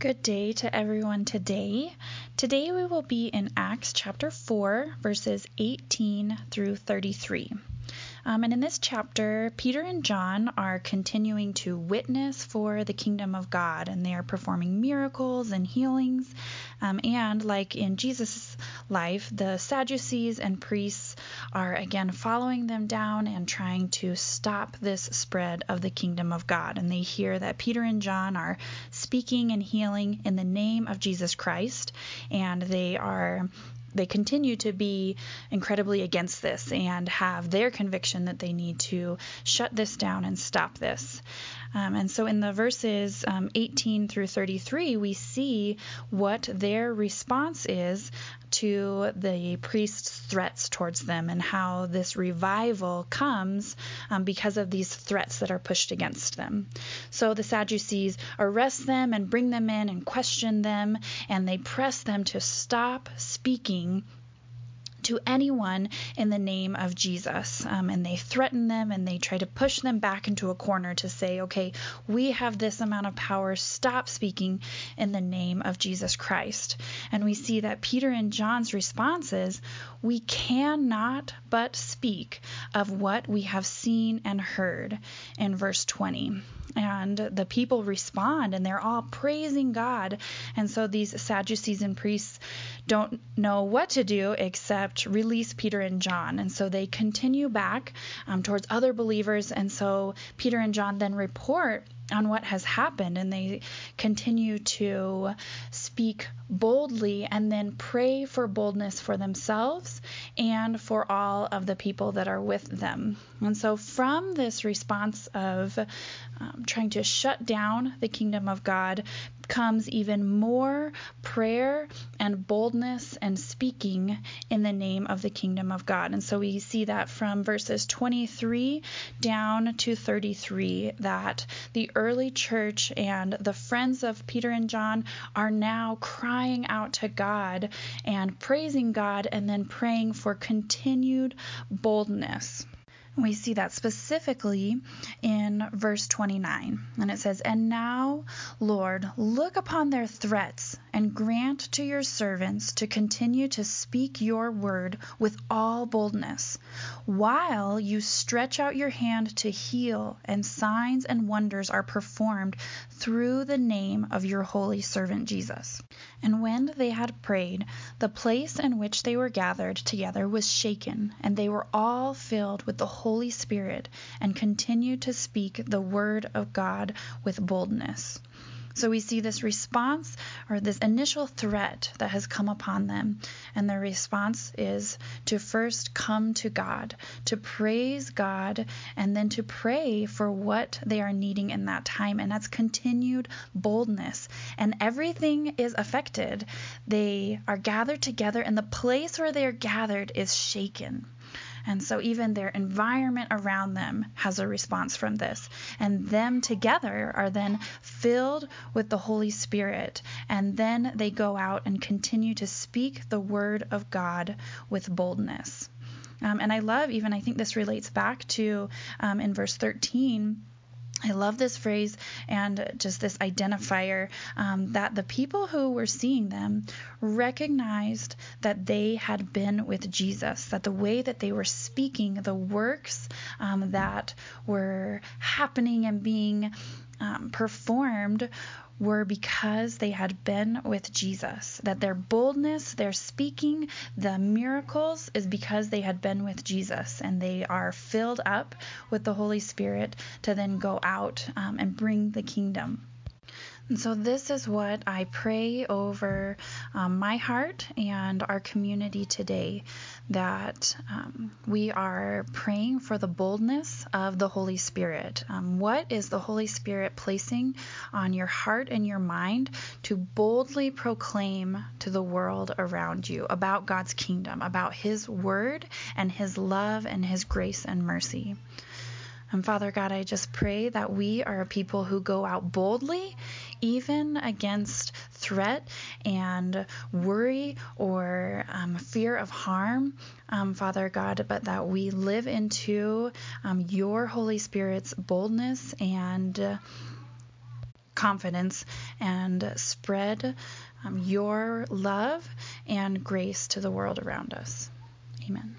Good day to everyone today. Today we will be in Acts chapter 4, verses 18 through 33. Um, and in this chapter, Peter and John are continuing to witness for the kingdom of God, and they are performing miracles and healings. Um, and like in Jesus' life, the Sadducees and priests are again following them down and trying to stop this spread of the kingdom of God. And they hear that Peter and John are speaking and healing in the name of Jesus Christ, and they are they continue to be incredibly against this and have their conviction that they need to shut this down and stop this. Um, and so in the verses um, 18 through 33, we see what their response is to the priest's threats towards them and how this revival comes um, because of these threats that are pushed against them. So the Sadducees arrest them and bring them in and question them, and they press them to stop speaking to anyone in the name of Jesus. Um, and they threaten them and they try to push them back into a corner to say, okay, we have this amount of power. Stop speaking in the name of Jesus Christ. And we see that Peter and John's response is, we cannot but speak of what we have seen and heard in verse 20. And the people respond and they're all praising God. And so these Sadducees and priests don't know what to do except release Peter and John. And so they continue back um, towards other believers. And so Peter and John then report on what has happened and they continue to speak boldly and then pray for boldness for themselves and for all of the people that are with them. And so, from this response of um, trying to shut down the kingdom of God, comes even more prayer and boldness and speaking in the name of the kingdom of God. And so we see that from verses 23 down to 33 that the early church and the friends of Peter and John are now crying out to God and praising God and then praying for continued boldness. We see that specifically in verse 29. And it says, And now, Lord, look upon their threats and grant to your servants to continue to speak your word with all boldness, while you stretch out your hand to heal, and signs and wonders are performed through the name of your holy servant Jesus. And when they had prayed, the place in which they were gathered together was shaken, and they were all filled with the Holy Spirit, and continue to speak the word of God with boldness. So we see this response or this initial threat that has come upon them. And their response is to first come to God, to praise God, and then to pray for what they are needing in that time. And that's continued boldness. And everything is affected. They are gathered together, and the place where they are gathered is shaken. And so even their environment around them has a response from this. And them together are then filled with the Holy Spirit. And then they go out and continue to speak the word of God with boldness. Um, and I love, even, I think this relates back to um, in verse 13 I love this phrase and just this identifier um, that the people who were seeing them recognized that they had been with Jesus, that the way that they were speaking, the works um, that were happening and being um, performed were because they had been with Jesus. That their boldness, their speaking, the miracles is because they had been with Jesus and they are filled up with the Holy Spirit to then go out um, and bring the kingdom. And so, this is what I pray over um, my heart and our community today that um, we are praying for the boldness of the Holy Spirit. Um, what is the Holy Spirit placing on your heart and your mind to boldly proclaim to the world around you about God's kingdom, about His word and His love and His grace and mercy? And Father God, I just pray that we are a people who go out boldly, even against threat and worry or um, fear of harm, um, Father God, but that we live into um, your Holy Spirit's boldness and. Uh, confidence and spread um, your love and grace to the world around us. Amen.